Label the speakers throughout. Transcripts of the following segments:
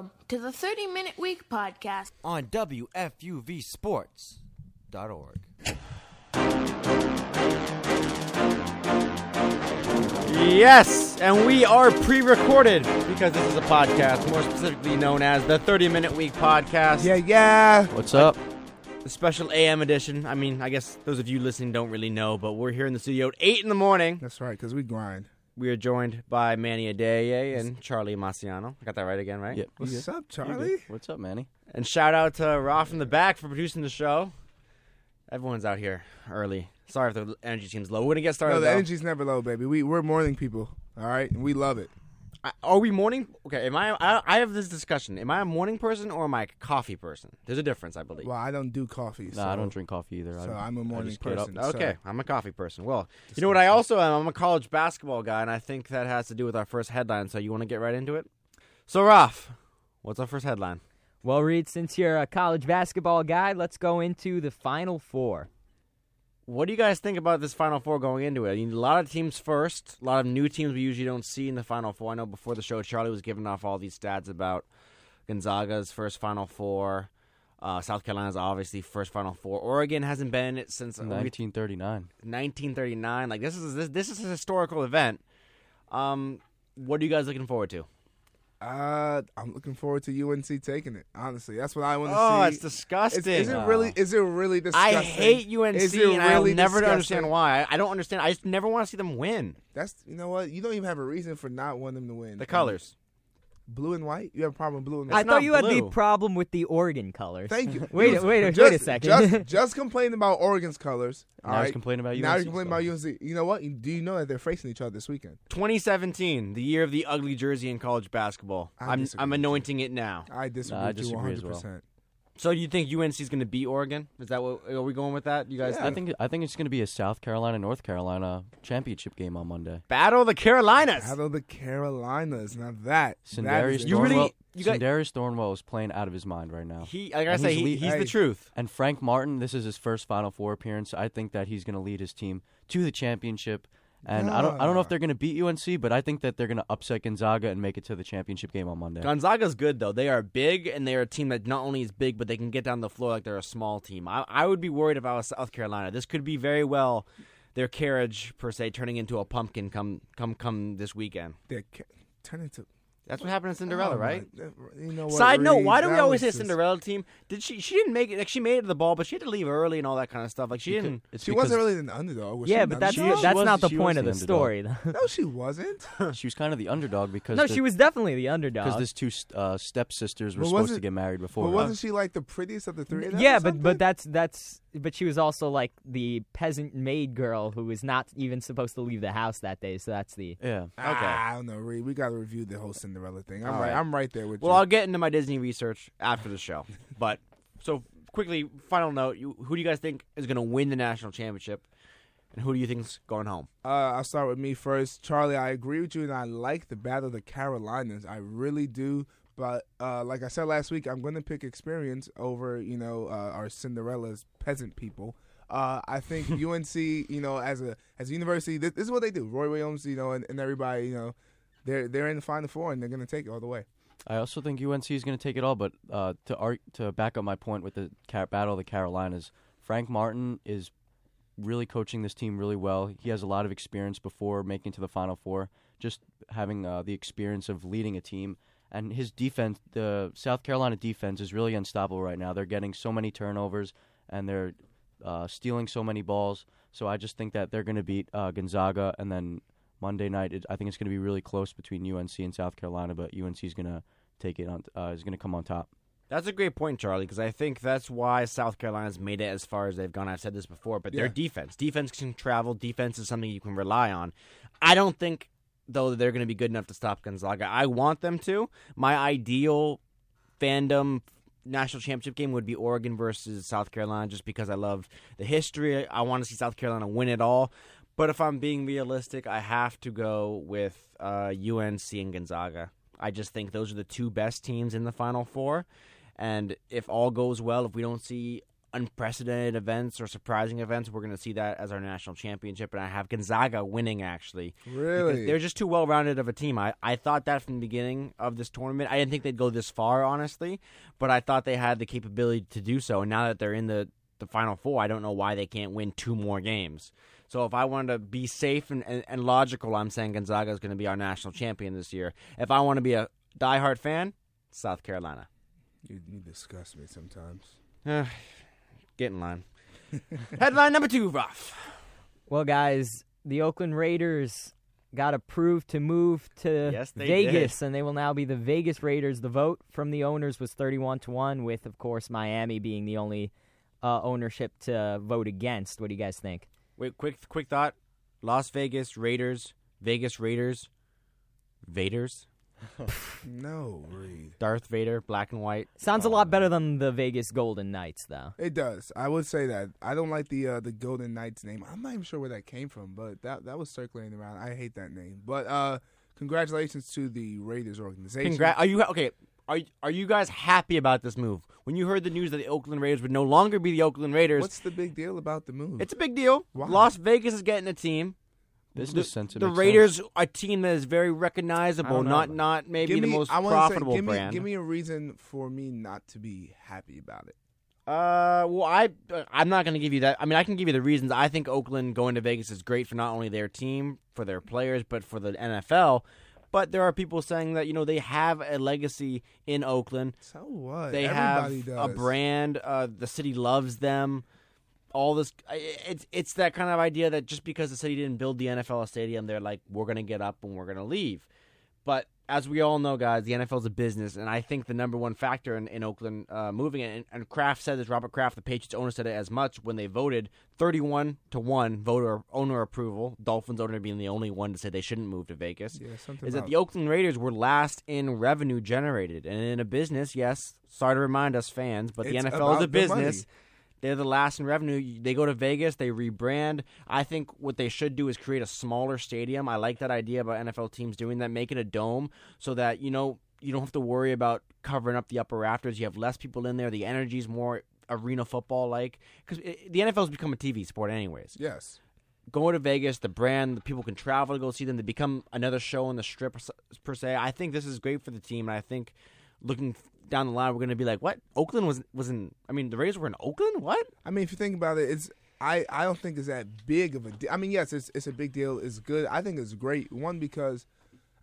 Speaker 1: Welcome to the 30 Minute Week podcast.
Speaker 2: on WFUVSports.org.
Speaker 3: Yes, and we are pre-recorded because this is a podcast, more specifically known as the 30 Minute Week Podcast.
Speaker 4: Yeah, yeah.
Speaker 5: What's up?
Speaker 3: The special AM edition. I mean, I guess those of you listening don't really know, but we're here in the studio at 8 in the morning.
Speaker 4: That's right, because we grind.
Speaker 3: We are joined by Manny Adeye and Charlie Maciano. I got that right again, right?
Speaker 5: Yep.
Speaker 4: What's up, Charlie?
Speaker 5: What's up, Manny?
Speaker 3: And shout out to Roth in the back for producing the show. Everyone's out here early. Sorry if the energy seems low. We're going to get started.
Speaker 4: No, the
Speaker 3: though.
Speaker 4: energy's never low, baby. We we're morning people. All right, and we love it.
Speaker 3: I- Are we morning? Okay, am I, I? I have this discussion. Am I a morning person or am I a coffee person? There's a difference, I believe.
Speaker 4: Well, I don't do coffee.
Speaker 5: No, I don't drink coffee either.
Speaker 4: So
Speaker 5: I,
Speaker 4: I'm a morning
Speaker 5: just get up.
Speaker 4: person. so-
Speaker 3: Okay, I'm a coffee person. Well, you know what I also am? I'm a college basketball guy, and I think that has to do with our first headline. So you want to get right into it? So, Raf, what's our first headline?
Speaker 6: Well, Reed, since you're a college basketball guy, let's go into the Final Four.
Speaker 3: What do you guys think about this Final Four going into it? I mean, a lot of teams first, a lot of new teams we usually don't see in the Final Four. I know before the show, Charlie was giving off all these stats about Gonzaga's first Final Four. Uh, South Carolina's obviously first Final Four. Oregon hasn't been in it since uh,
Speaker 5: 1939.
Speaker 3: 1939. Like this is this, this is a historical event. Um, what are you guys looking forward to?
Speaker 4: Uh, I'm looking forward to UNC taking it. Honestly, that's what I want to
Speaker 3: Oh,
Speaker 4: see.
Speaker 3: Oh, it's disgusting.
Speaker 4: Is, is it really? Is it really disgusting?
Speaker 3: I hate UNC,
Speaker 4: Is it
Speaker 3: and I'll
Speaker 4: really
Speaker 3: never
Speaker 4: disgusting?
Speaker 3: understand why. I, I don't understand. I just never want to see them win.
Speaker 4: That's you know what? You don't even have a reason for not wanting them to win.
Speaker 3: The colors.
Speaker 4: Blue and white. You have a problem with blue and
Speaker 6: I
Speaker 4: white.
Speaker 3: not
Speaker 6: thought you had
Speaker 3: blue.
Speaker 6: the problem with the Oregon colors.
Speaker 4: Thank you.
Speaker 6: wait,
Speaker 4: You-
Speaker 6: wait,
Speaker 4: just,
Speaker 6: wait a second.
Speaker 4: Just, just complaining about Oregon's colors. All
Speaker 5: Now he's
Speaker 4: right.
Speaker 5: complaining about
Speaker 4: Now
Speaker 5: UNC's
Speaker 4: you're complaining about
Speaker 5: colors.
Speaker 4: UNC. You know what? Do you know that they're facing each other this weekend?
Speaker 3: 2017, the year of the ugly jersey in college basketball.
Speaker 4: I
Speaker 3: I'm I'm anointing it now.
Speaker 4: I disagree
Speaker 5: Nah, I
Speaker 4: with you
Speaker 5: disagree
Speaker 4: 100.
Speaker 5: as well.
Speaker 4: Percent
Speaker 3: So you think UNC is going to beat Oregon? Is that what are we going with that? You guys
Speaker 4: Yeah.
Speaker 5: I think I think it's going to be a South Carolina North Carolina championship game on Monday.
Speaker 3: battle the Carolinas?
Speaker 4: Out of the Carolinas. Now that, that
Speaker 5: Sindarius
Speaker 4: is
Speaker 3: You really-
Speaker 5: Thornwell,
Speaker 3: you got-
Speaker 5: Sindarius Thornwell is playing out of his mind right now.
Speaker 3: He, like I
Speaker 5: And
Speaker 3: say,
Speaker 5: he's
Speaker 3: he,
Speaker 5: lead-
Speaker 3: he's the truth.
Speaker 5: And Frank Martin, this is his first Final Four appearance. I think that he's going to lead his team to the championship. And I don't I don't know if they're going to beat UNC, but I think that they're going to upset Gonzaga and make it to the championship game on Monday.
Speaker 3: Gonzaga's good though. They are big, and they are a team that not only is big, but they can get down the floor like they're a small team. I, I would be worried if I was South Carolina. This could be very well their carriage per se turning into a pumpkin come come come this weekend.
Speaker 4: They're ca- turn into
Speaker 3: That's what happened to Cinderella,
Speaker 4: Oh,
Speaker 3: right?
Speaker 4: You know what?
Speaker 3: Side note:
Speaker 4: Reed?
Speaker 3: Why do we always say
Speaker 4: just-
Speaker 3: Cinderella team? Did she? She didn't make it. Like she made it to the ball, but she had to leave early and all that kind of stuff. Like she didn't.
Speaker 5: It's
Speaker 4: She
Speaker 5: because
Speaker 4: wasn't really an underdog. Was
Speaker 6: yeah,
Speaker 4: an
Speaker 6: but that's?
Speaker 5: She
Speaker 6: that's
Speaker 5: was-
Speaker 6: not the point of
Speaker 5: the
Speaker 6: the
Speaker 5: underdog.
Speaker 6: story.
Speaker 4: no, she wasn't.
Speaker 5: she was kind of the underdog because
Speaker 6: no,
Speaker 5: the-
Speaker 6: she was definitely the underdog because
Speaker 5: these two uh, stepsisters were supposed to get married before.
Speaker 4: But wasn't she like the prettiest of the three? of them
Speaker 6: yeah,
Speaker 4: or
Speaker 6: but but that's that's but she was also like the peasant maid girl who was not even supposed to leave the house that day. So that's the
Speaker 5: yeah.
Speaker 4: Ah, I don't know, Reed. We got to review the whole Cinderella thing. I'm
Speaker 3: All
Speaker 4: right.
Speaker 3: right.
Speaker 4: I'm right there with
Speaker 3: Well,
Speaker 4: you.
Speaker 3: I'll get into my Disney research after the show. but so quickly, final note: you, Who do you guys think is going to win the national championship, and who do you think's going home?
Speaker 4: Uh, I'll start with me first. Charlie, I agree with you, and I like the Battle of the Carolinas. I really do. But uh, like I said last week, I'm going to pick experience over, you know, uh, our Cinderella's peasant people. Uh, I think UNC, you know, as a as a university, this, this is what they do. Roy Williams, you know, and, and everybody, you know, they're they're in the Final Four and they're going to take it all the way.
Speaker 5: I also think UNC is going to take it all, but uh, to arg- to back up my point with the Car- Battle of the Carolinas, Frank Martin is really coaching this team really well. He has a lot of experience before making to the Final Four, just having uh, the experience of leading a team. And his defense, the South Carolina defense, is really unstoppable right now. They're getting so many turnovers and they're uh, stealing so many balls. So I just think that they're going to beat uh, Gonzaga, and then Monday night, it, I think it's going to be really close between UNC and South Carolina, but UNC is going to take it on. Uh, is going to come on top.
Speaker 3: That's a great point, Charlie, because I think that's why South Carolina's made it as far as they've gone. I've said this before, but their defense, defense can travel. Defense is something you can rely on. I don't think, though, they're going to be good enough to stop Gonzaga. I want them to. My ideal fandom national championship game would be Oregon versus South Carolina, just because I love the history. I want to see South Carolina win it all. But if I'm being realistic, I have to go with uh, UNC and Gonzaga. I just think those are the two best teams in the Final Four. And if all goes well, if we don't see unprecedented events or surprising events, we're going to see that as our national championship. And I have Gonzaga winning actually.
Speaker 4: Really?
Speaker 3: They're just too well rounded of a team. I, I thought that from the beginning of this tournament. I didn't think they'd go this far, honestly, but I thought they had the capability to do so. And now that they're in the, the Final Four, I don't know why they can't win two more games. So if I wanted to be safe and, and, and logical, I'm saying Gonzaga is going to be our national champion this year. If I want to be a diehard fan, South Carolina.
Speaker 4: you, you disgust me sometimes.
Speaker 3: Get in line. Headline number two, Ruff.
Speaker 6: Well, guys, the Oakland Raiders got approved to move to
Speaker 3: Yes, they
Speaker 6: Vegas, and they will now be the Vegas Raiders. The vote from the owners was 31 to 1, with, of course, Miami being the only uh, ownership to vote against. What do you guys think?
Speaker 3: Wait, quick, quick thought. Las Vegas Raiders, Vegas Raiders, Vaders,
Speaker 4: No, Reed.
Speaker 3: Darth Vader, black and white.
Speaker 6: Sounds a lot better than the Vegas Golden Knights, though.
Speaker 4: It does. I would say that. I don't like the uh, the Golden Knights name. I'm not even sure where that came from, but that that was circulating around. I hate that name. But uh, congratulations to the Raiders organization.
Speaker 3: Congrats. Are you okay? Are are you guys happy about this move? When you heard the news that the Oakland Raiders would no longer be the Oakland Raiders,
Speaker 4: What's the big deal about the move?
Speaker 3: it's a big deal. Las Vegas is getting a team.
Speaker 5: Business
Speaker 3: the, the Raiders,
Speaker 5: sense.
Speaker 3: a team that is very recognizable,
Speaker 4: know.
Speaker 3: not not maybe
Speaker 4: give
Speaker 3: the
Speaker 4: me,
Speaker 3: most
Speaker 4: I
Speaker 3: profitable
Speaker 4: say, give
Speaker 3: brand.
Speaker 4: Me, give me a reason for me not to be happy about it.
Speaker 3: Uh, well, I uh, I'm not going to give you that. I mean, I can give you the reasons. I think Oakland going to Vegas is great for not only their team, for their players, but for the NFL. But there are people saying that you know they have a legacy in Oakland.
Speaker 4: So what?
Speaker 3: They
Speaker 4: Everybody
Speaker 3: have
Speaker 4: does.
Speaker 3: a brand. Uh, the city loves them. All this it's it's that kind of idea that just because the city didn't build the NFL stadium, they're like, we're gonna get up and we're gonna leave. But as we all know, guys, the NFL is a business, and I think the number one factor in, in Oakland uh, moving it, and, and Kraft said this, Robert Kraft, the Patriots owner, said it as much when they voted 31 to 1 voter owner approval, Dolphins owner being the only one to say they shouldn't move to Vegas
Speaker 4: Yeah,
Speaker 3: is that the Oakland Raiders were last in revenue generated. And in a business, yes, sorry to remind us fans, but the NFL is a business.
Speaker 4: money.
Speaker 3: They're the last in revenue. They go to Vegas, they rebrand. I think what they should do is create a smaller stadium. I like that idea about NFL teams doing that. Make it a dome so that, you know, you don't have to worry about covering up the upper rafters. You have less people in there. The energy's more arena football like. Because the NFL's become a TV sport, anyways
Speaker 4: yes.
Speaker 3: going to Vegas, the brand, the people can travel to go see them. They become another show on the strip per se- per se. I think this is great for the team, and I think looking down the line, we're going to be like, what? Oakland was was in. I mean, the Raiders were in Oakland. What?
Speaker 4: I mean, if you think about it, it's I, I don't think it's that big of a deal. I mean, yes, it's it's a big deal. It's good. I think it's great. One because,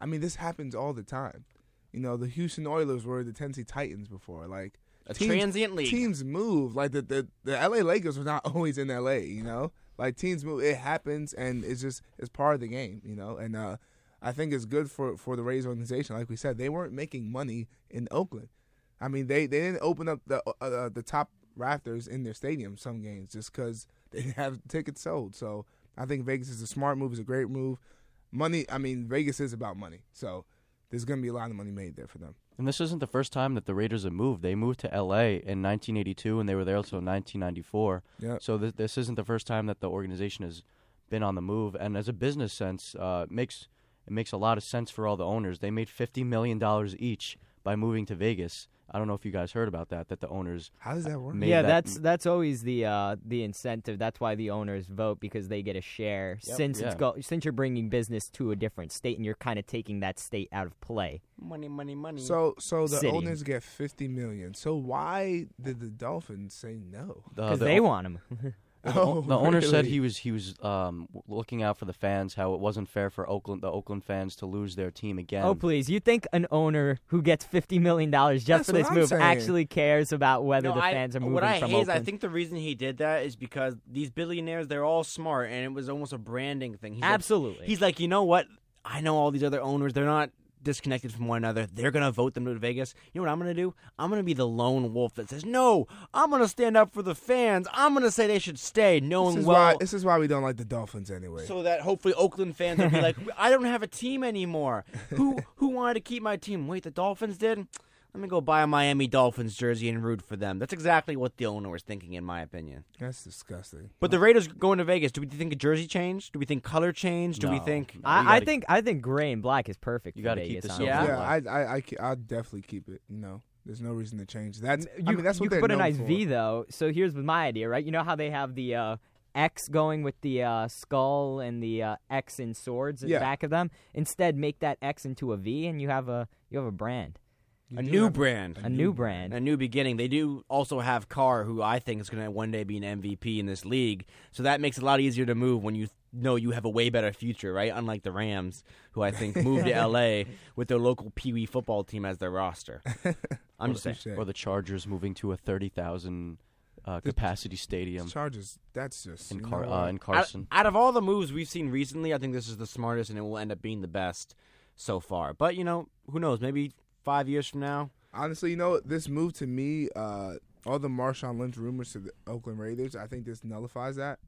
Speaker 4: I mean, this happens all the time. You know, the Houston Oilers were the Tennessee Titans before. Like
Speaker 3: A
Speaker 4: teams-
Speaker 3: transient league.
Speaker 4: Teams move. Like the, the the LA Lakers were not always in LA. You know, like teams move. It happens, and it's just it's part of the game. You know, and uh, I think it's good for for the Rays organization. Like we said, they weren't making money in Oakland. I mean, they, they didn't open up the uh, uh, the top rafters in their stadium some games just because they didn't have tickets sold. So I think Vegas is a smart move. It's a great move. Money. I mean, Vegas is about money. So there's going to be a lot of money made there for them.
Speaker 5: And this isn't the first time that the Raiders have moved. They moved to L.A. in 1982, and they were there until 1994.
Speaker 4: Yeah.
Speaker 5: So th- this isn't the first time that the organization has been on the move. And as a business sense, uh, it makes it makes a lot of sense for all the owners. They made 50 million dollars each by moving to Vegas. I don't know if you guys heard about that. That the owners
Speaker 4: How does that work?
Speaker 6: Yeah,
Speaker 5: that-
Speaker 6: that's that's always the uh, the incentive. That's why the owners vote because they get a share.
Speaker 3: Yep.
Speaker 6: Since it's go since you're bringing business to a different state and you're kind of taking that state out of play.
Speaker 3: Money, money, money.
Speaker 4: So so the
Speaker 6: City.
Speaker 4: owners get 50 million. So why did the Dolphins say no?
Speaker 6: Because
Speaker 5: the
Speaker 6: they want them.
Speaker 5: the,
Speaker 4: Oh,
Speaker 5: the owner said he was he was um, looking out for the fans. How it wasn't fair for Oakland the Oakland fans to lose their team again.
Speaker 6: oh please! You think an owner who gets fifty million dollars just
Speaker 4: That's
Speaker 6: for this move
Speaker 4: saying.
Speaker 6: actually cares about whether
Speaker 3: No,
Speaker 6: the
Speaker 3: I-
Speaker 6: fans are moving
Speaker 3: what I
Speaker 6: from
Speaker 3: hate is I think the reason he did that is because these billionaires, they're all smart, and it was almost a branding thing. He's like-
Speaker 6: Absolutely.
Speaker 3: he's like, you know what? I know all these other owners. They're not disconnected from one another. They're gonna vote them to Vegas. You know what I'm gonna do? I'm gonna be the lone wolf that says, "No, I'm gonna stand up for the fans. I'm gonna say they should stay, knowing
Speaker 4: This is
Speaker 3: well."
Speaker 4: why this is why we don't like the Dolphins anyway.
Speaker 3: so that hopefully Oakland fans will be like, I don't have a team anymore. Who who wanted to keep my team? Wait, the Dolphins did. Let me go buy a Miami Dolphins jersey and root for them. That's exactly what the owner was thinking, in my opinion.
Speaker 4: That's disgusting.
Speaker 3: But the Raiders going to Vegas. Do we think a jersey change? Do we think color change? Do we
Speaker 5: No.
Speaker 3: think?
Speaker 5: You
Speaker 6: I, I
Speaker 5: gotta-
Speaker 6: think I think gray and black is perfect.
Speaker 5: You
Speaker 6: for
Speaker 5: gotta keep
Speaker 6: Vegas,
Speaker 5: the
Speaker 6: honestly.
Speaker 3: Yeah.
Speaker 4: Yeah, I I I I'd definitely keep it. You know, There's no reason to change. That's
Speaker 6: you,
Speaker 4: I mean that's what
Speaker 6: you
Speaker 4: they're
Speaker 6: could put a
Speaker 4: known
Speaker 6: nice
Speaker 4: for.
Speaker 6: V though. So here's my idea, right? You know how they have the uh, X going with the uh, skull and the uh, X in swords in
Speaker 4: Yeah.
Speaker 6: the back of them. Instead, make that X into a V, and you have a you have a brand,
Speaker 4: You
Speaker 3: a new
Speaker 4: have
Speaker 3: brand.
Speaker 6: a new brand.
Speaker 3: a new beginning. They do also have Carr, who I think is going to one day be an MVP in this league. So that makes it a lot easier to move when you know you have a way better future, right? Unlike the Rams, who I think moved to LA with their local Pee Wee football team as their roster. I'm just saying.
Speaker 5: Or the Chargers moving to a thirty thousand uh, capacity stadium
Speaker 4: Chargers. That's just
Speaker 5: in Car- uh,
Speaker 4: what?
Speaker 5: in
Speaker 3: Out,
Speaker 5: Carson.
Speaker 3: out of all the moves we've seen recently, I think this is the smartest, and it will end up being the best so far. But you know, who knows? Maybe five years from now.
Speaker 4: Honestly, you know, this move to me, uh, all the Marshawn Lynch rumors to the Oakland Raiders, I think this nullifies that.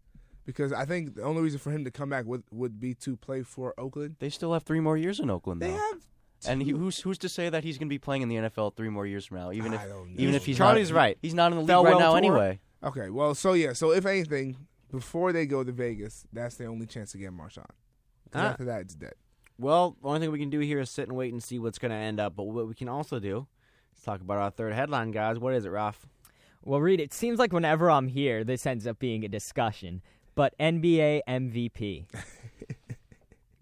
Speaker 4: Because I think the only reason for him to come back would, would be to play for Oakland.
Speaker 5: They still have three more years in Oakland,
Speaker 4: They
Speaker 5: though.
Speaker 4: have.
Speaker 5: and he, who's who's to say that he's going to be playing in the NFL three more years from now? Even if
Speaker 4: I don't
Speaker 5: even if he's
Speaker 3: Charlie's
Speaker 5: not,
Speaker 3: right.
Speaker 5: He's not in the league
Speaker 3: Farewell
Speaker 5: right now
Speaker 3: tour.
Speaker 5: anyway.
Speaker 4: Okay, well, so yeah, so if anything, before they go to Vegas, that's the only chance to get Marshawn. 'Cause
Speaker 3: Ah.
Speaker 4: after that, it's dead.
Speaker 3: Well, the only thing we can do here is sit and wait and see what's going to end up. But what we can also do is talk about our third headline, guys. What is it, Ralph?
Speaker 6: Well, Reed, it seems like whenever I'm here, this ends up being a discussion. But NBA MVP.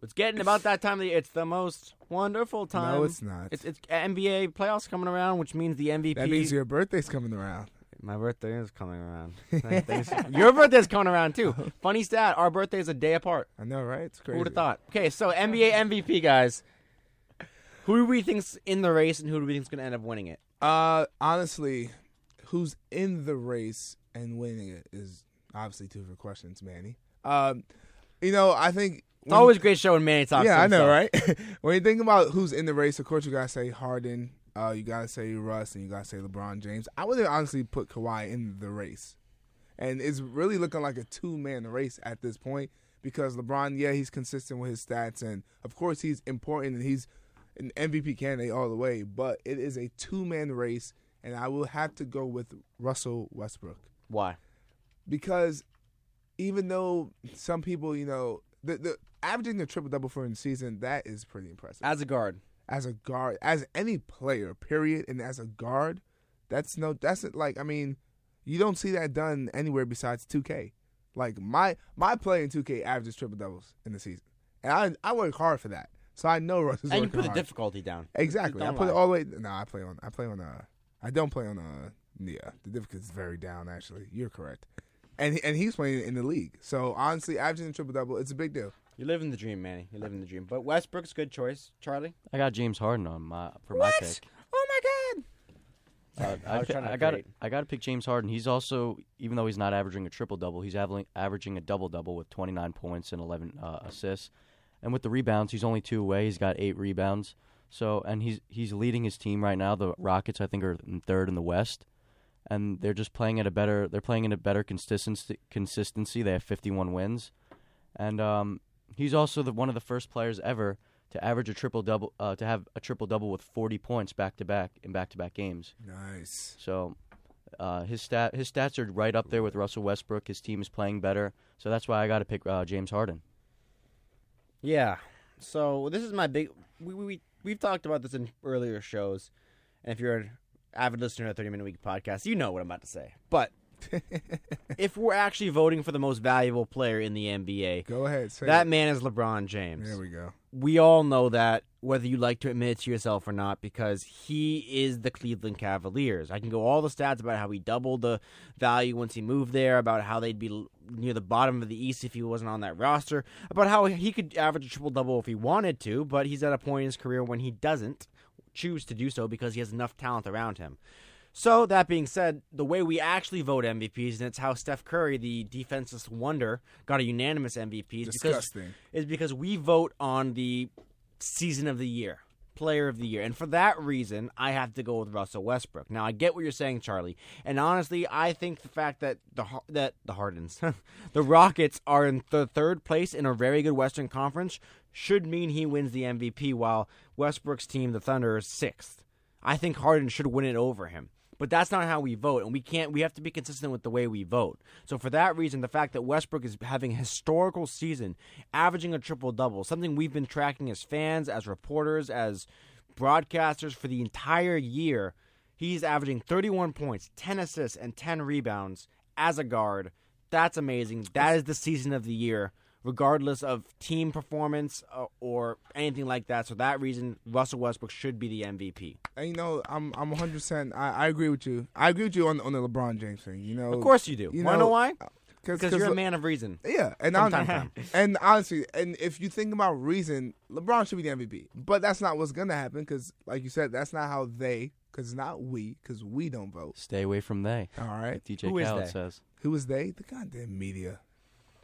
Speaker 3: It's getting about that time of the year. It's the most wonderful time.
Speaker 4: No, it's not.
Speaker 3: It's, it's NBA playoffs coming around, which means the MVP.
Speaker 4: that means your birthday's coming around.
Speaker 3: My birthday is coming around. Your birthday's coming around too. Funny stat: our birthday is a day apart.
Speaker 4: I know, right? It's crazy.
Speaker 3: Who would have thought? Okay, so NBA MVP guys. Who do we think's in the race, and who do we think's going to end up winning it?
Speaker 4: Uh, honestly, who's in the race and winning it is obviously two different questions, Manny. Um, you know, I think
Speaker 3: It's always a great show when Manny talks.
Speaker 4: yeah, I know, right? when you think about who's in the race, of course you gotta say Harden, uh, you gotta say Russ, and you gotta say LeBron James. I would honestly put Kawhi in the race, and it's really looking like a two man race at this point because LeBron, yeah, he's consistent with his stats, and of course he's important and he's an MVP candidate all the way. But it is a two man race, and I will have to go with Russell Westbrook
Speaker 3: Why?
Speaker 4: because even though some people, you know, the the averaging the triple double for in season, that is pretty impressive.
Speaker 3: As a guard,
Speaker 4: As a guard, as any player, period, and as a guard, that's no, that's like, I mean, you don't see that done anywhere besides 2K. Like my my play in 2K averages triple doubles in the season, and I I work hard for that, so I know Russ is
Speaker 3: and you
Speaker 4: working
Speaker 3: put the difficulty down.
Speaker 4: Exactly. I put it all the way. No, I play on. I play on. Uh, I don't play on. Uh, yeah, the difficulty is very down. Actually, you're correct. And and he's playing in the league. So honestly, averaging a triple double, it's a big deal.
Speaker 3: You live in the dream, Manny. You live in the dream. But Westbrook's a good choice. Charlie.
Speaker 5: I got James Harden on my for my pick.
Speaker 3: Oh my God!
Speaker 5: Uh,
Speaker 3: I
Speaker 5: I,
Speaker 3: was trying to
Speaker 5: I got
Speaker 3: create-
Speaker 5: I got to pick James Harden. He's also, even though he's not averaging a triple double, he's averaging averaging a double double with 29 points and 11 uh, assists. And with the rebounds, he's only two away. He's got eight rebounds. So, and he's he's leading his team right now. The Rockets, I think, are in third in the West, and they're just playing at a better. They're playing at a better consistency. Consistency. They have 51 wins, and um, he's also the one of the first players ever to average a triple double. Uh, to have a triple double with 40 points back to back in back to back games.
Speaker 4: Nice.
Speaker 5: So uh, his stat his stats are right up there with Russell Westbrook. His team is playing better, so that's why I got to pick uh, James Harden.
Speaker 3: Yeah. So this is my big. We we we've talked about this in earlier shows, and if you're an avid listener to the Thirty Minute Week podcast, you know what I'm about to say. But if we're actually voting for the most valuable player in the NBA,
Speaker 4: Go ahead.
Speaker 3: That
Speaker 4: it.
Speaker 3: man is LeBron James.
Speaker 4: There we go.
Speaker 3: we all know that, whether you like to admit it to yourself or not, because he is the Cleveland Cavaliers. I can go all the stats about how he doubled the value once he moved there, about how they'd be near the bottom of the East if he wasn't on that roster, about how he could average a triple double if he wanted to, but he's at a point in his career when he doesn't choose to do so because he has enough talent around him. So that being said, the way we actually vote MVPs, and it's how Steph Curry, the defenseless wonder, got a unanimous MVP, is because
Speaker 4: Disgusting.
Speaker 3: is because we vote on the season of the year, player of the year. And for that reason, I have to go with Russell Westbrook. Now, I get what you're saying, Charlie. And honestly, I think the fact that the Har- that the Hardens, the Rockets are in the third place in a very good Western Conference should mean he wins the MVP while Westbrook's team, the Thunder, is 6th. I think Harden should win it over him. But that's not how we vote, and we can't. We have to be consistent with the way we vote. So for that reason, the fact that Westbrook is having a historical season, averaging a triple double, something we've been tracking as fans, as reporters, as broadcasters for the entire year, He's averaging 31 points, 10 assists, and 10 rebounds as a guard. That's amazing. That is the season of the year, regardless of team performance uh, or anything like that. So that reason, Russell Westbrook should be the MVP.
Speaker 4: And you know, I'm I'm 100. percent I, I agree with you. I agree with you on on the LeBron James thing. You know,
Speaker 3: Of course you do.
Speaker 4: You
Speaker 3: Want to know why?
Speaker 4: Because
Speaker 3: Because you're a man of reason.
Speaker 4: Yeah, and
Speaker 3: From
Speaker 4: hon-
Speaker 3: time to
Speaker 4: and honestly, and if you think about reason, LeBron should be the MVP. But that's not what's gonna happen because, like you said, that's not how they. Because not we. Because we don't vote.
Speaker 5: Stay away from they.
Speaker 4: All right.
Speaker 5: Like DJ Khaled says.
Speaker 4: Who is they? The goddamn media.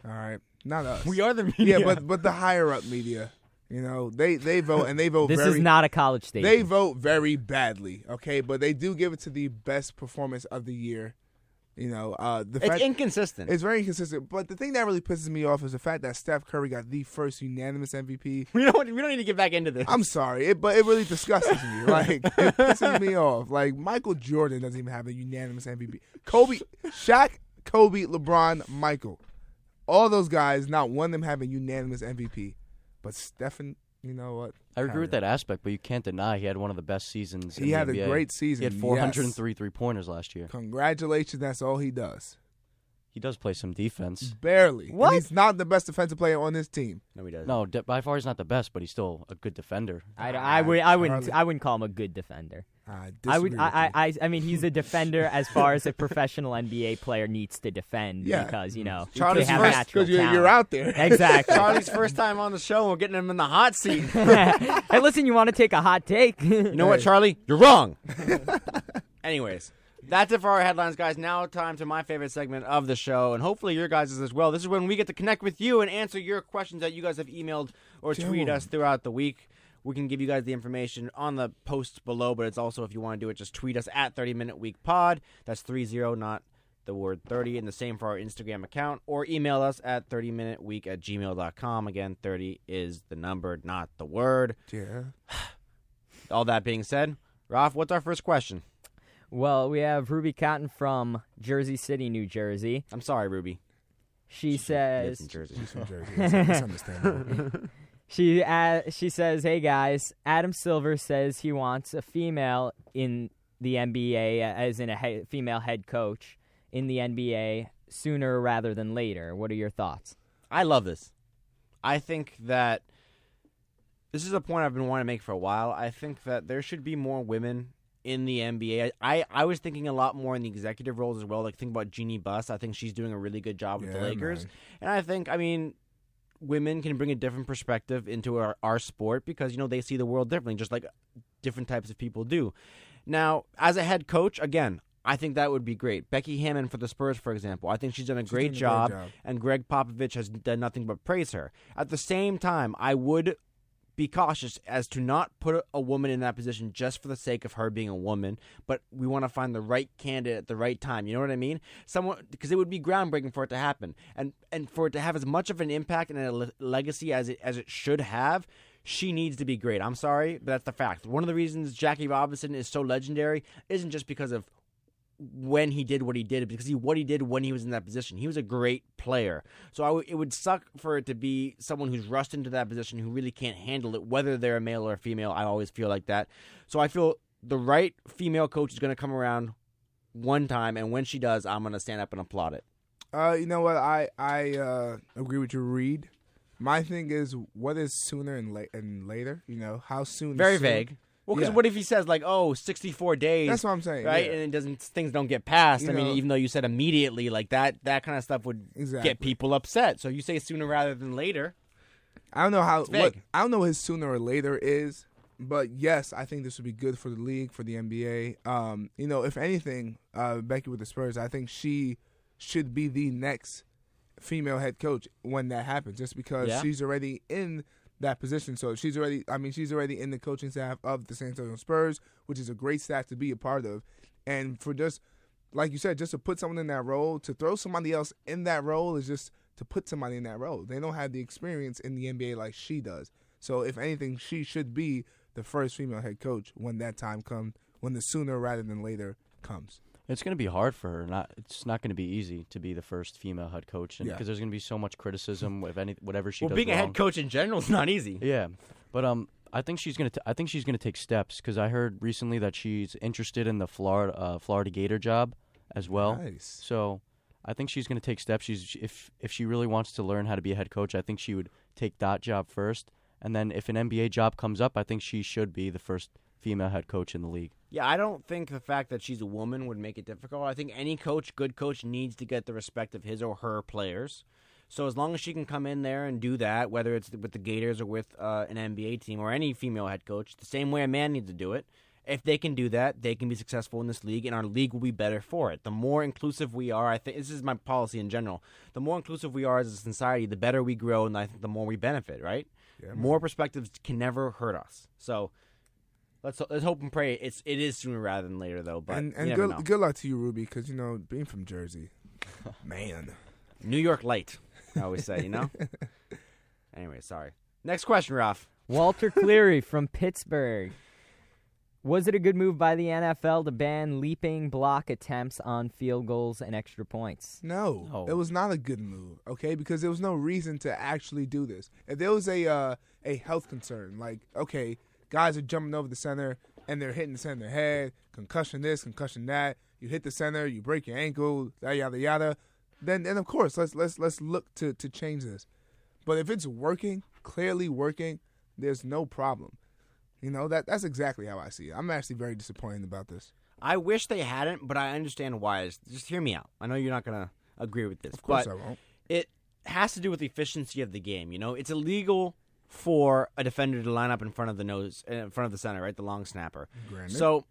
Speaker 4: All right, not us.
Speaker 3: We are the media.
Speaker 4: Yeah, but but the higher up media. You know, they they vote and they vote.
Speaker 6: This
Speaker 4: very,
Speaker 6: is not a college station.
Speaker 4: They vote very badly. Okay, but they do give it to the best performance of the year. You know, uh, the
Speaker 3: it's
Speaker 4: fact
Speaker 3: inconsistent.
Speaker 4: it's very inconsistent. But the thing that really pisses me off is the fact that Steph Curry got the first unanimous MVP.
Speaker 3: we don't. We don't need to get back into this.
Speaker 4: I'm sorry, it, but it really disgusts me. Like it pisses me off. Like Michael Jordan doesn't even have a unanimous MVP. Kobe, Shaq, Kobe, LeBron, Michael, all those guys, not one of them having unanimous MVP. But Stephen, you know what?
Speaker 5: I agree with that aspect, but you can't deny he had one of the best seasons. in
Speaker 4: He
Speaker 5: the
Speaker 4: had a great season.
Speaker 5: He had
Speaker 4: yes.
Speaker 5: 403 three pointers last year.
Speaker 4: Congratulations, that's all he does.
Speaker 5: He does play some defense.
Speaker 4: Barely. And
Speaker 6: What?
Speaker 4: he's not the best defensive player on this team.
Speaker 3: no, he doesn't.
Speaker 5: No, de- by far he's not the best, but he's still a good defender.
Speaker 6: I, I, would, I wouldn't.
Speaker 4: Charlie.
Speaker 6: I wouldn't call him a good defender.
Speaker 4: I,
Speaker 6: I would. I. I. I. Mean, he's a defender as far as a professional NBA player needs to defend
Speaker 4: Yeah.
Speaker 6: because you know
Speaker 3: Charlie's
Speaker 6: they have
Speaker 3: first-
Speaker 4: because you're, you're out there.
Speaker 6: Exactly.
Speaker 3: Charlie's first time on the show. and We're getting him in the hot seat.
Speaker 6: hey, listen, you want to take a hot take?
Speaker 3: You know what, Charlie? You're wrong. Anyways, that's it for our headlines, guys. Now, time to my favorite segment of the show, and hopefully your guys' as well. This is when we get to connect with you and answer your questions that you guys have emailed or tweeted us throughout the week. We can give you guys the information on the posts below, but it's also if you want to do it, just tweet us at 30 Minute Week Pod. That's 30, not the word 30, and the same for our Instagram account, or email us at 30 Minute Week at gmail.com. Again, 30 is the number, not the word.
Speaker 4: yeah.
Speaker 3: All that being said, Ralph, what's our first question?
Speaker 6: well, we have Ruby Cotton from Jersey City, New Jersey.
Speaker 3: I'm sorry, Ruby.
Speaker 6: She
Speaker 3: Lives
Speaker 6: says
Speaker 3: in Jersey.
Speaker 4: He's from Jersey. It's, it's understandable.
Speaker 6: She uh, she says, "Hey guys, Adam Silver says he wants a female in the NBA, uh, as in a he- female head coach in the NBA sooner rather than later. What are your thoughts?"
Speaker 3: I love this. I think that this is a point I've been wanting to make for a while. I think that there should be more women in the NBA. I, I was thinking a lot more in the executive roles as well. Like think about Jeanie Buss. I think she's doing a really good job with the Lakers.
Speaker 4: man.
Speaker 3: And I think I mean women can bring a different perspective into our, our sport because you know they see the world differently, just like different types of people do. Now, as a head coach, again, I think that would be great. Becky Hammon for the Spurs, for example, I think she's done a,
Speaker 4: She's
Speaker 3: great,
Speaker 4: a great
Speaker 3: job,
Speaker 4: job.
Speaker 3: and Gregg Popovich has done nothing but praise her. At the same time, I would be cautious as to not put a- woman in that position just for the sake of her being a woman, but we want to find the right candidate at the right time. You know what I mean? Someone because it would be groundbreaking for it to happen, and and for it to have as much of an impact and a le- legacy as it as it should have. She needs to be great. I'm sorry, but that's the fact. One of the reasons Jackie Robinson is so legendary isn't just because of when he did what he did because he what he did when he was in that position. He was a great player. So I w- it would suck for it to be someone who's rushed into that position who really can't handle it, whether they're a male or a female. I always feel like that. So I feel the right female coach is going to come around one time, and when she does, I'm going to stand up and applaud it.
Speaker 4: Uh, you know what? I I uh, agree with your read. My thing is, what is sooner and, la- and later? You know, how soon?
Speaker 3: Very
Speaker 4: soon?
Speaker 3: vague. Well, because
Speaker 4: Yeah.
Speaker 3: what if he says like, "Oh, 64 days"?
Speaker 4: That's what I'm saying.
Speaker 3: right?
Speaker 4: yeah.
Speaker 3: And it doesn't things don't get passed.
Speaker 4: You
Speaker 3: I mean,
Speaker 4: know-
Speaker 3: even though you said immediately, like that, that kind of stuff would
Speaker 4: Exactly.
Speaker 3: get people upset. So you say sooner rather than later.
Speaker 4: I don't know how. What. I don't know what his sooner or later is, but yes, I think this would be good for the league for the NBA. Um, you know, if anything, uh, Becky with the Spurs, I think she should be the next female head coach when that happens, just because
Speaker 3: Yeah.
Speaker 4: she's already in that position. So she's already. I mean, she's already in the coaching staff of the San Antonio Spurs, which is a great staff to be a part of, and for just like you said, just to put someone in that role, to throw somebody else in that role is just to put somebody in that role. They don't have the experience in the NBA like she does. So if anything, she should be the first female head coach when that time comes, when the sooner rather than later comes.
Speaker 5: It's going to be hard for her. Not it's not going to be easy to be the first female head coach, because
Speaker 4: Yeah.
Speaker 5: there's going to be so much criticism with any whatever she
Speaker 3: well,
Speaker 5: does
Speaker 3: being a head coach in general is not easy.
Speaker 5: Yeah, but um, I think she's gonna. T- I think she's gonna take steps because I heard recently that she's interested in the Florida uh, Florida Gator job as well.
Speaker 4: Nice.
Speaker 5: So I think she's gonna take steps. She's if if she really wants to learn how to be a head coach, I think she would take that job first, and then if an NBA job comes up, I think she should be the first female head coach in the league.
Speaker 3: Yeah, I don't think the fact that she's a woman would make it difficult. I think any coach, good coach, needs to get the respect of his or her players. So as long as she can come in there and do that, whether it's with the Gators or with uh, an NBA team or any female head coach, the same way a man needs to do it. If they can do that, they can be successful in this league, and our league will be better for it. The more inclusive we are, I think this is my policy in general. The more inclusive we are as a society, the better we grow, and I think the more we benefit. Right?
Speaker 4: Yeah,
Speaker 3: more perspectives can never hurt us. So let's let's hope and pray it's it is sooner rather than later, though. But
Speaker 4: and and good
Speaker 3: know.
Speaker 4: good luck to you, Ruby, because you know being from Jersey, man.
Speaker 3: New York light, I always say. You know. anyway, sorry. Next question, Ralph.
Speaker 6: Walter Cleary from Pittsburgh. Was it a good move by the NFL to ban leaping block attempts on field goals and extra points?
Speaker 4: No,
Speaker 5: No.
Speaker 4: it was not a good move. Okay, because there was no reason to actually do this. If there was a uh, a health concern, like okay, guys are jumping over the center and they're hitting the center head, concussion this, concussion that. You hit the center, you break your ankle, yada yada yada. Then then of course let's let's let's look to to change this. But if it's working, clearly working, there's no problem. You know that that's exactly how I see it. I'm actually very disappointed about this.
Speaker 3: I wish they hadn't, but I understand why. Just- Just hear me out. I know you're not gonna agree with this,
Speaker 4: Of course
Speaker 3: but
Speaker 4: I won't.
Speaker 3: it has to do with the efficiency of the game. You know, it's illegal for a defender to line up in front of the nose, uh, in front of the center, right, the long snapper.
Speaker 4: Granted.
Speaker 3: So,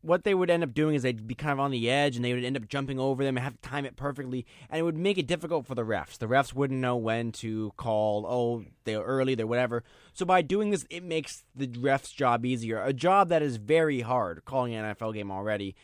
Speaker 3: what they would end up doing is they'd be kind of on the edge, and they would end up jumping over them and have to time it perfectly, and it would make it difficult for the refs. The refs wouldn't know when to call. Oh, they're early, they're whatever. So by doing this, it makes the refs' job easier. A job that is very hard, calling an NFL game already.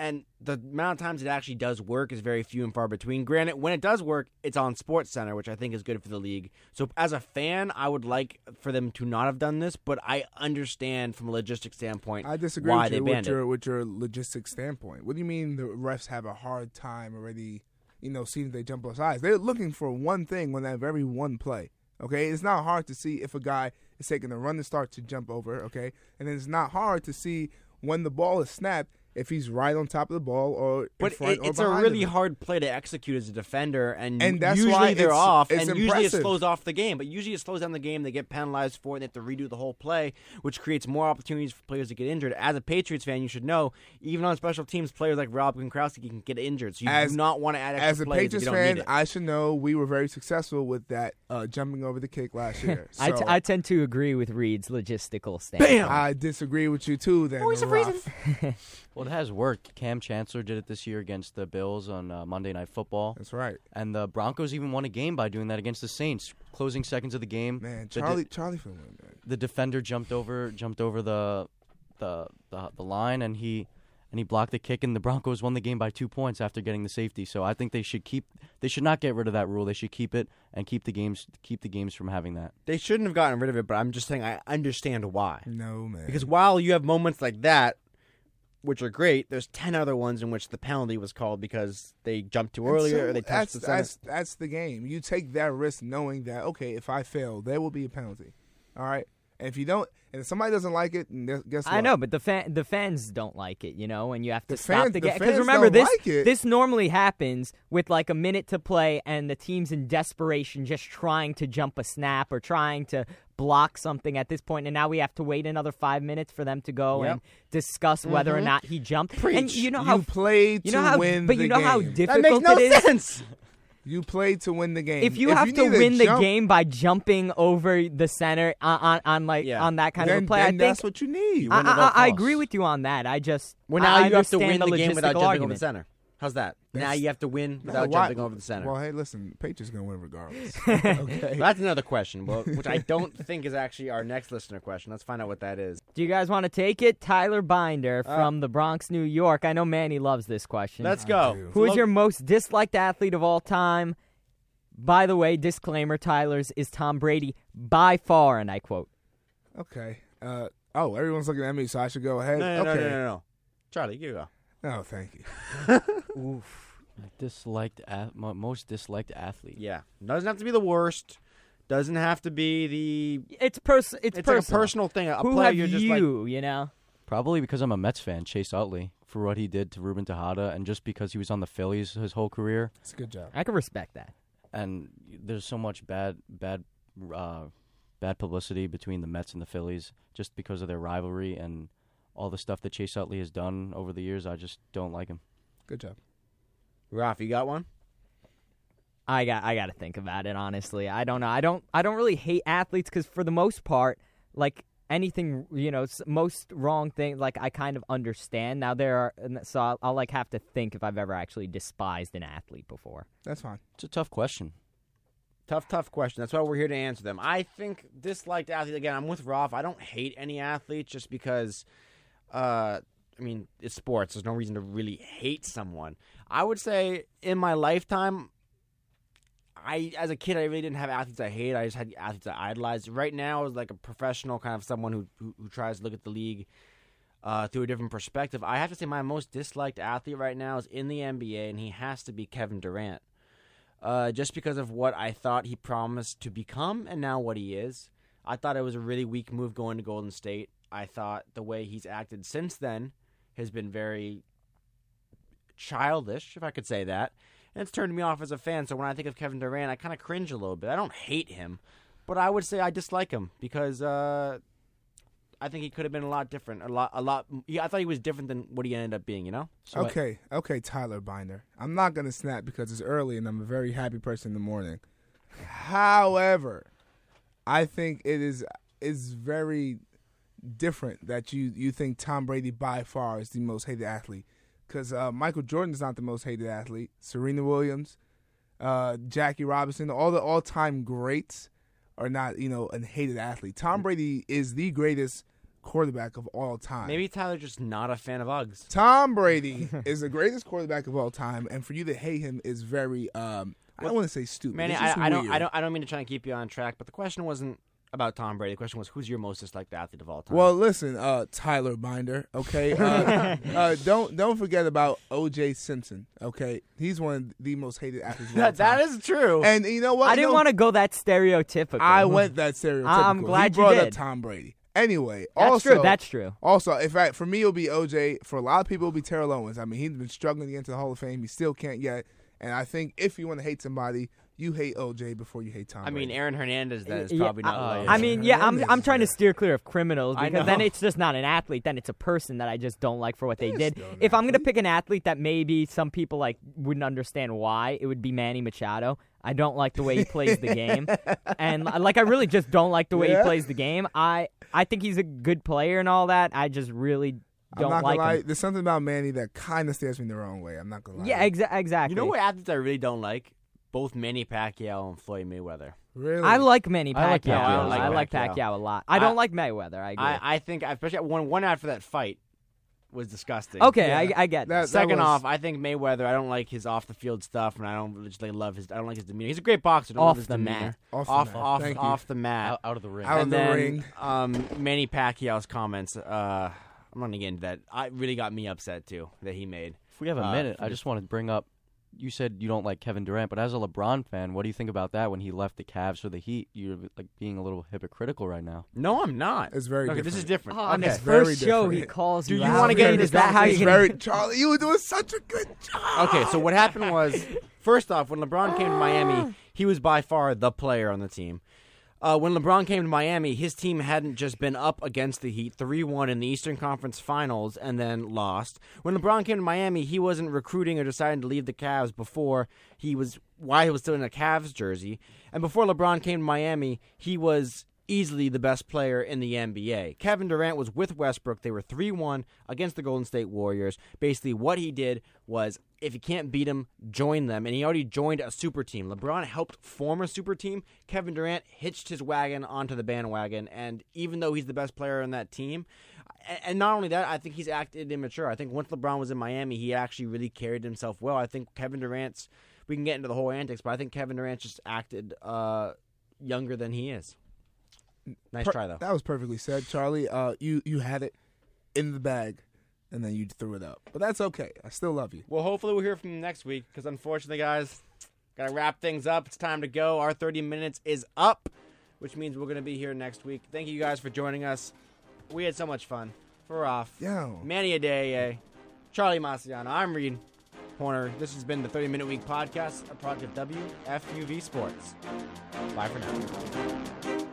Speaker 3: And the amount of times it actually does work is very few and far between. Granted, when it does work, it's on Sports Center, which I think is good for the league. So as a fan, I would like for them to not have done this, but I understand from a logistic standpoint
Speaker 4: I disagree
Speaker 3: why
Speaker 4: with
Speaker 3: they
Speaker 4: you with
Speaker 3: banned
Speaker 4: your
Speaker 3: it.
Speaker 4: with your logistics standpoint. What do you mean the refs have a hard time already? You know, seeing they jump both sides. They're looking for one thing on that very one play. Okay, it's not hard to see if a guy is taking a run to start to jump over. Okay, and then it's not hard to see when the ball is snapped if he's right on top of the ball or in
Speaker 3: But
Speaker 4: front
Speaker 3: it,
Speaker 4: or
Speaker 3: it's a really
Speaker 4: of it.
Speaker 3: hard play to execute as a defender, and,
Speaker 4: And that's
Speaker 3: usually
Speaker 4: why
Speaker 3: they're
Speaker 4: it's-
Speaker 3: off,
Speaker 4: it's
Speaker 3: and usually it slows off the game. But usually it slows down the game. They get penalized for it. They have to redo the whole play, which creates more opportunities for players to get injured. As a Patriots fan, you should know even on special teams, players like Rob Gronkowski can get injured. So you
Speaker 4: As-
Speaker 3: do not want to add extra
Speaker 4: As a
Speaker 3: plays if
Speaker 4: Patriots
Speaker 3: you don't
Speaker 4: fan. I should know we were very successful with that uh, jumping over the kick last year. So,
Speaker 6: I tend to agree with Reed's logistical standpoint.
Speaker 4: I disagree with you too. Then
Speaker 3: Voice of reason.
Speaker 5: Well, it has worked. Kam Chancellor did it this year against the Bills on uh, Monday Night Football,
Speaker 4: That's right,
Speaker 5: and the Broncos even won a game by doing that against the Saints. Closing seconds of the game,
Speaker 4: man.
Speaker 5: the de-
Speaker 4: Charlie, Charlie for the man.
Speaker 5: the defender jumped over jumped over the the the, the line and he and he blocked the kick and the Broncos won the game by 2 points after getting the safety. So I think they should keep they should not get rid of that rule. They should keep it and keep the games keep the games from having that.
Speaker 3: They shouldn't have gotten rid of it, but I'm just saying I understand why.
Speaker 4: No man.
Speaker 3: Because while you have moments like that, which are great, there's ten other ones in which the penalty was called because they jumped too early
Speaker 4: so
Speaker 3: or they touched
Speaker 4: that's,
Speaker 3: the center.
Speaker 4: That's, that's the game. You take that risk knowing that okay, if I fail, there will be a penalty. All right, and if you don't, and if somebody doesn't like it, guess- guess what?
Speaker 6: I know, but the fan, the fans don't like it, you know, and you have to
Speaker 4: The
Speaker 6: stop
Speaker 4: fans-
Speaker 6: the
Speaker 4: the
Speaker 6: game.
Speaker 4: Because
Speaker 6: remember
Speaker 4: don't
Speaker 6: this,
Speaker 4: like it.
Speaker 6: this normally happens with like a minute to play, and the team's in desperation, just trying to jump a snap or trying to block something at this point, and now we have to wait another five minutes for them to go
Speaker 3: Yep.
Speaker 6: and discuss whether or mm-hmm. not he jumped. And you know
Speaker 4: you
Speaker 6: how
Speaker 4: played
Speaker 6: you know how,
Speaker 4: win
Speaker 6: but
Speaker 4: the
Speaker 6: you know how
Speaker 4: game.
Speaker 3: that makes no
Speaker 6: it is.
Speaker 3: sense.
Speaker 4: You play to win the game.
Speaker 6: If you have
Speaker 4: need
Speaker 6: to win the
Speaker 4: jump,
Speaker 6: game by jumping over the center on, on, on like
Speaker 3: Yeah.
Speaker 6: on that kind
Speaker 4: then,
Speaker 6: of a play,
Speaker 4: then
Speaker 6: I think
Speaker 4: that's what you need.
Speaker 3: You
Speaker 6: I,
Speaker 3: win at all
Speaker 6: I, I agree with you on that. I just
Speaker 3: Well,
Speaker 6: I
Speaker 3: now you have to win the, game without
Speaker 6: logistical
Speaker 3: jumping over the center. How's that? now you have to win
Speaker 4: No,
Speaker 3: without
Speaker 4: why-
Speaker 3: jumping over the center.
Speaker 4: Well, hey, listen, Patriots gonna win regardless. okay.
Speaker 3: That's another question, well, which I don't think is actually our next listener question. Let's find out what that is.
Speaker 6: Do you guys want to take it? Tyler Binder
Speaker 3: Uh,
Speaker 6: from the Bronx, New York. I know Manny loves this question.
Speaker 3: Let's go.
Speaker 6: Who is your most disliked athlete of all time? By the way, disclaimer: Tyler's is Tom Brady by far, and I quote.
Speaker 4: Okay. Uh, oh, everyone's looking at me, so I should go ahead.
Speaker 3: No, no, no, no, no, no. Charlie, you go.
Speaker 4: No, thank you.
Speaker 5: Oof. Disliked ath- most disliked athlete.
Speaker 3: Yeah, doesn't have to be the worst. Doesn't have to be the.
Speaker 6: It's pers- It's,
Speaker 3: It's, like a
Speaker 6: personal.
Speaker 3: personal thing. A
Speaker 6: Who
Speaker 3: player
Speaker 6: have
Speaker 3: you're just
Speaker 6: you?
Speaker 3: like.
Speaker 6: you know.
Speaker 5: Probably because I'm a Mets fan, Chase Utley, for what he did to Ruben Tejada, and just because he was on the Phillies his whole career.
Speaker 4: It's a good job.
Speaker 6: I can respect that.
Speaker 5: And there's so much bad, bad, uh, bad publicity between the Mets and the Phillies just because of their rivalry and all the stuff that Chase Utley has done over the years. I just don't like him.
Speaker 4: Good job.
Speaker 3: Ralph, you got one?
Speaker 6: I got I got to think about it honestly. I don't know. I don't I don't really hate athletes cuz for the most part like anything, you know, most wrong thing like I kind of understand. Now there are so I'll, I'll like have to think if I've ever actually despised an athlete before.
Speaker 4: That's fine.
Speaker 5: It's a tough question.
Speaker 3: Tough, tough question. That's why we're here to answer them. I think disliked athlete again. I'm with Rolf. I don't hate any athletes just because. Uh, I mean, it's sports. There's no reason to really hate someone. I would say in my lifetime, I as a kid I really didn't have athletes I hate. I just had athletes I idolized. Right now, as like a professional, kind of someone who who, who tries to look at the league uh, through a different perspective. I have to say my most disliked athlete right now is in the NBA, and he has to be Kevin Durant uh, just because of what I thought he promised to become and now what he is. I thought it was a really weak move going to Golden State. I thought the way he's acted since then has been very childish, if I could say that. And it's turned me off as a fan. So when I think of Kevin Durant, I kind of cringe a little bit. I don't hate him, but I would say I dislike him because uh, I think he could have been a lot different. A lot, a lot. Yeah, I thought he was different than what he ended up being. You know.
Speaker 5: So I-
Speaker 4: okay, okay, Tyler Binder. I'm not gonna snap because it's early and I'm a very happy person in the morning. However, I think it is is very different that you you think Tom Brady by far is the most hated athlete because uh, Michael Jordan is not the most hated athlete. Serena Williams, uh, Jackie Robinson, all the all time greats are not you know a hated athlete. Tom Brady is the greatest quarterback of all time.
Speaker 3: Maybe Tyler's just not a fan of Uggs.
Speaker 4: Tom Brady is the greatest quarterback of all time, and for you to hate him is very um, I don't want to say stupid.
Speaker 3: Manny, I, I don't, I don't, I don't mean to try and keep you on track, but the question wasn't about Tom Brady. The question was, who's your most disliked athlete of all time?
Speaker 4: Well, listen, uh, Tyler Binder. Okay, uh, uh, don't don't forget about O.J. Simpson. Okay, he's one of the most hated athletes. Of all
Speaker 3: that, that
Speaker 4: time.
Speaker 3: is true.
Speaker 4: And you know what?
Speaker 6: I
Speaker 4: You
Speaker 6: didn't want to go that stereotypical.
Speaker 4: I went that stereotypical.
Speaker 6: I'm glad
Speaker 4: he
Speaker 6: you
Speaker 4: brought up. Tom Brady. Anyway,
Speaker 6: That's
Speaker 4: also,
Speaker 6: true. That's true.
Speaker 4: Also, in fact, for me, it'll be OJ. For a lot of people, it'll be Terrell Owens. I mean, he's been struggling to get into the Hall of Fame. He still can't yet. And I think if you want to hate somebody, you hate OJ before you hate Tom.
Speaker 3: I mean, Aaron Hernandez then is
Speaker 6: Yeah,
Speaker 3: probably not.
Speaker 5: Uh, I-
Speaker 3: low.
Speaker 6: I mean, yeah, I'm
Speaker 4: Hernandez
Speaker 6: I'm
Speaker 4: is
Speaker 6: trying to
Speaker 4: there.
Speaker 6: steer clear of criminals
Speaker 3: I
Speaker 6: because then
Speaker 3: know.
Speaker 6: it's just not an athlete. Then it's a person that I just don't like for what they
Speaker 4: He's
Speaker 6: did.
Speaker 4: still an
Speaker 6: If I'm gonna
Speaker 4: athlete.
Speaker 6: pick an athlete that maybe some people like wouldn't understand why, it would be Manny Machado. I don't like the way he plays the game, and uh, like I really just don't like the way
Speaker 4: Yeah?
Speaker 6: he plays the game. I I think he's a good player and all that. I just really
Speaker 4: I'm
Speaker 6: don't
Speaker 4: not
Speaker 6: like
Speaker 4: gonna lie.
Speaker 6: him.
Speaker 4: There's something about Manny that kind of stares me the wrong way. I'm not gonna lie.
Speaker 6: Yeah, exa- exactly.
Speaker 3: you know what athletes I really don't like? Both Manny Pacquiao and Floyd Mayweather.
Speaker 4: Really?
Speaker 6: I like Manny Pacquiao.
Speaker 5: I like Pacquiao.
Speaker 6: I
Speaker 5: I
Speaker 6: like,
Speaker 3: like
Speaker 6: Pacquiao.
Speaker 3: Pacquiao.
Speaker 6: a lot. I
Speaker 3: I-
Speaker 6: don't like Mayweather. I agree.
Speaker 3: I, I think, especially one one after that fight, was disgusting.
Speaker 6: okay,
Speaker 4: Yeah.
Speaker 6: I, I get that.
Speaker 4: That-
Speaker 3: Second
Speaker 4: was-
Speaker 3: off, I think Mayweather. I don't like his off the field stuff, and I don't just like love his. I don't like his demeanor. He's a great boxer. Don't
Speaker 6: Off
Speaker 3: love his
Speaker 6: the
Speaker 3: demeanor.
Speaker 6: mat.
Speaker 4: Off the
Speaker 3: Off
Speaker 4: mat.
Speaker 3: off
Speaker 4: Thank you.
Speaker 3: off the mat.
Speaker 5: out, out of the ring.
Speaker 4: Out of the
Speaker 3: then,
Speaker 4: ring.
Speaker 3: Um, Manny Pacquiao's comments. Uh, I'm not gonna get into that. I really got me upset too that he made.
Speaker 5: If we have a
Speaker 3: Uh,
Speaker 5: minute, I just want to bring up. You said you don't like Kevin Durant, but as a LeBron fan, what do you think about that when he left the Cavs for the Heat? You're like being a little hypocritical right now.
Speaker 3: No, I'm not.
Speaker 4: It's very
Speaker 3: okay. This is different.
Speaker 6: Oh, on
Speaker 3: okay.
Speaker 6: his
Speaker 4: very
Speaker 6: first show, he
Speaker 4: different.
Speaker 6: calls
Speaker 3: Do
Speaker 6: you.
Speaker 3: you wanna get into
Speaker 6: Is that how
Speaker 4: It's
Speaker 6: you
Speaker 4: very Charlie. You were doing such a good job.
Speaker 3: Okay, so what happened was, first off, when LeBron came to Miami, he was by far the player on the team. Uh, when LeBron came to Miami, his team hadn't just been up against the Heat 3 1 in the Eastern Conference Finals and then lost. When LeBron came to Miami, he wasn't recruiting or deciding to leave the Cavs before he was, while he was still in a Cavs jersey. And before LeBron came to Miami, he was easily the best player in the NBA. Kevin Durant was with Westbrook. They were 3 1 against the Golden State Warriors. Basically, what he did was if you can't beat them, join them. And he already joined a super team. LeBron helped form a super team. Kevin Durant hitched his wagon onto the bandwagon. And even though he's the best player on that team, and not only that, I think he's acted immature. I think once LeBron was in Miami, he actually really carried himself well. I think Kevin Durant's. We can get into the whole antics, but I think Kevin Durant just acted uh, younger than he is. Nice
Speaker 4: Per-
Speaker 3: try though.
Speaker 4: That was perfectly said, Charlie. Uh, you you had it in the bag, and then you threw it up. But that's okay. I still love you.
Speaker 3: Well, hopefully we'll hear from you next week because unfortunately, guys, Gotta wrap things up. It's time to go. Our 30 minutes is up, which means we're gonna be here next week. Thank you guys for joining us. We had so much fun. For off.
Speaker 4: Yo.
Speaker 3: Manny Adeye, Charlie Massiano. I'm Reed Horner. This has been the 30 Minute Week podcast, a product of WFUV Sports. Bye for now.